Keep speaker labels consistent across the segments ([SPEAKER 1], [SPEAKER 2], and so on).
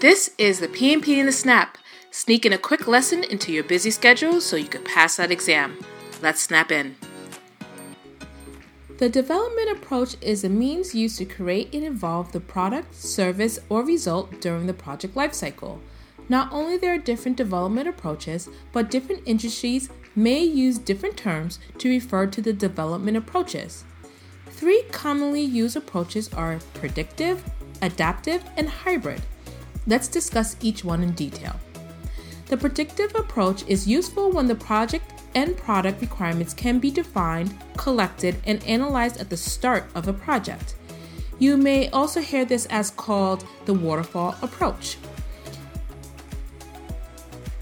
[SPEAKER 1] This is the PMP in the Snap. Sneak in a quick lesson into your busy schedule so you can pass that exam. Let's snap in. The development approach is a means used to create and evolve the product, service, or result during the project lifecycle. Not only there are different development approaches, but different industries may use different terms to refer to the development approaches. Three commonly used approaches are predictive, adaptive, and hybrid. Let's discuss each one in detail. The predictive approach is useful when the project and product requirements can be defined, collected, and analyzed at the start of a project. You may also hear this as called the waterfall approach.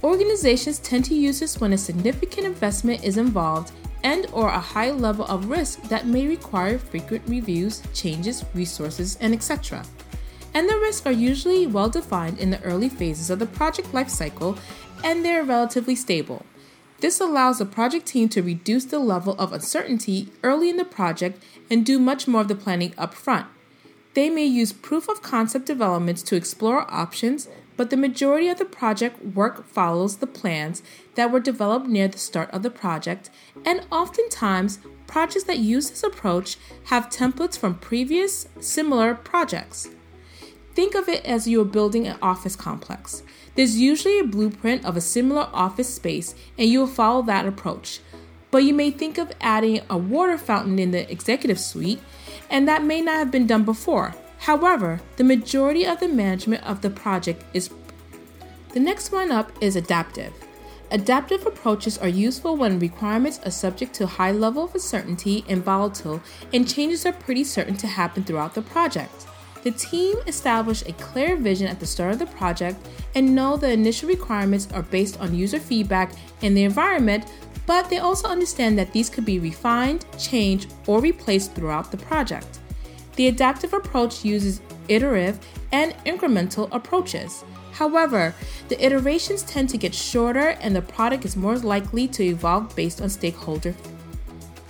[SPEAKER 1] Organizations tend to use this when a significant investment is involved and or a high level of risk that may require frequent reviews, changes, resources, and etc and the risks are usually well defined in the early phases of the project lifecycle and they're relatively stable. This allows the project team to reduce the level of uncertainty early in the project and do much more of the planning up front. They may use proof of concept developments to explore options, but the majority of the project work follows the plans that were developed near the start of the project, and oftentimes, projects that use this approach have templates from previous similar projects. Think of it as you are building an office complex. There's usually a blueprint of a similar office space, and you will follow that approach. But you may think of adding a water fountain in the executive suite, and that may not have been done before. However, the majority of the management of the project is. The next one up is adaptive. Adaptive approaches are useful when requirements are subject to high level of uncertainty and volatile, and changes are pretty certain to happen throughout the project. The team establish a clear vision at the start of the project and know the initial requirements are based on user feedback and the environment, but they also understand that these could be refined, changed, or replaced throughout the project. The adaptive approach uses iterative and incremental approaches. However, the iterations tend to get shorter and the product is more likely to evolve based on stakeholder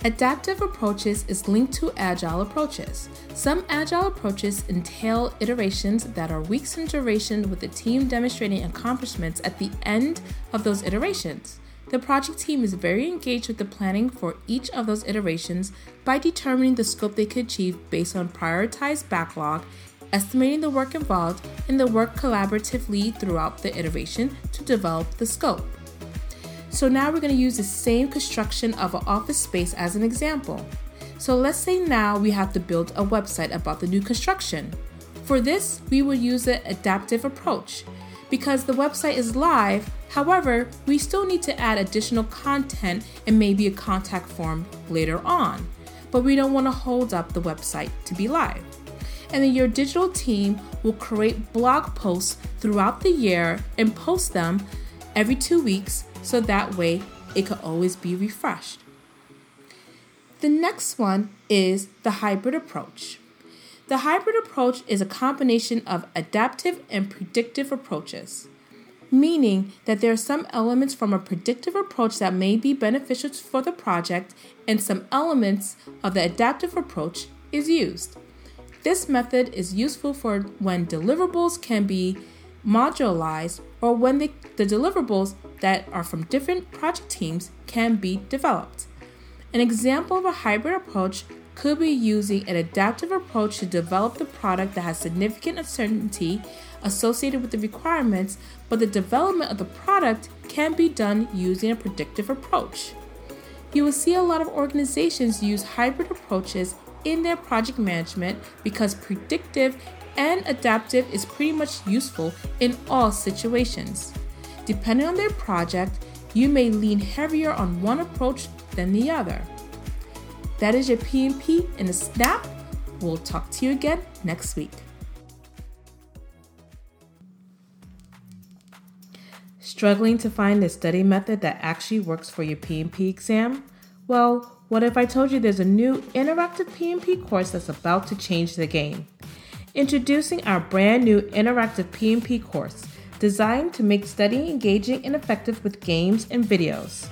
[SPEAKER 1] Adaptive approaches is linked to agile approaches. Some agile approaches entail iterations that are weeks in duration with the team demonstrating accomplishments at the end of those iterations. The project team is very engaged with the planning for each of those iterations by determining the scope they could achieve based on prioritized backlog, estimating the work involved, and the work collaboratively throughout the iteration to develop the scope. So now we're going to use the same construction of an office space as an example. So let's say now we have to build a website about the new construction. For this, we will use the adaptive approach. Because the website is live, however, we still need to add additional content and maybe a contact form later on. But we don't want to hold up the website to be live. And then your digital team will create blog posts throughout the year and post them every two weeks so that way it could always be refreshed. The next one is the hybrid approach. The hybrid approach is a combination of adaptive and predictive approaches, meaning that there are some elements from a predictive approach that may be beneficial for the project and some elements of the adaptive approach is used. This method is useful for when deliverables can be modularized or when the, the deliverables that are from different project teams can be developed. An example of a hybrid approach could be using an adaptive approach to develop the product that has significant uncertainty associated with the requirements, but the development of the product can be done using a predictive approach. You will see a lot of organizations use hybrid approaches in their project management because predictive and adaptive is pretty much useful in all situations. Depending on their project, you may lean heavier on one approach than the other. That is your PMP in a snap. We'll talk to you again next week. Struggling to find a study method that actually works for your PMP exam? Well, what if I told you there's a new interactive PMP course that's about to change the game? Introducing our brand new interactive PMP course designed to make studying engaging and effective with games and videos.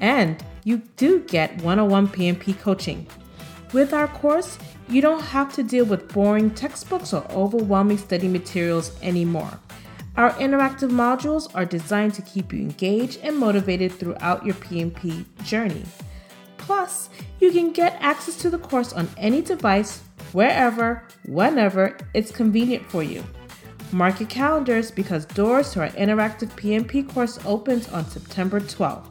[SPEAKER 1] And you do get 101 PMP coaching. With our course, you don't have to deal with boring textbooks or overwhelming study materials anymore. Our interactive modules are designed to keep you engaged and motivated throughout your PMP journey. Plus, you can get access to the course on any device, wherever, whenever it's convenient for you. Mark your calendars because doors to our interactive PMP course opens on September 12th.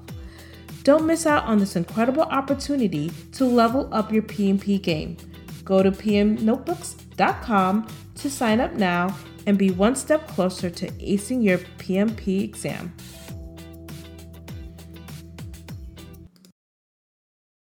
[SPEAKER 1] Don't miss out on this incredible opportunity to level up your PMP game. Go to pmnotebooks.com to sign up now and be one step closer to acing your PMP exam.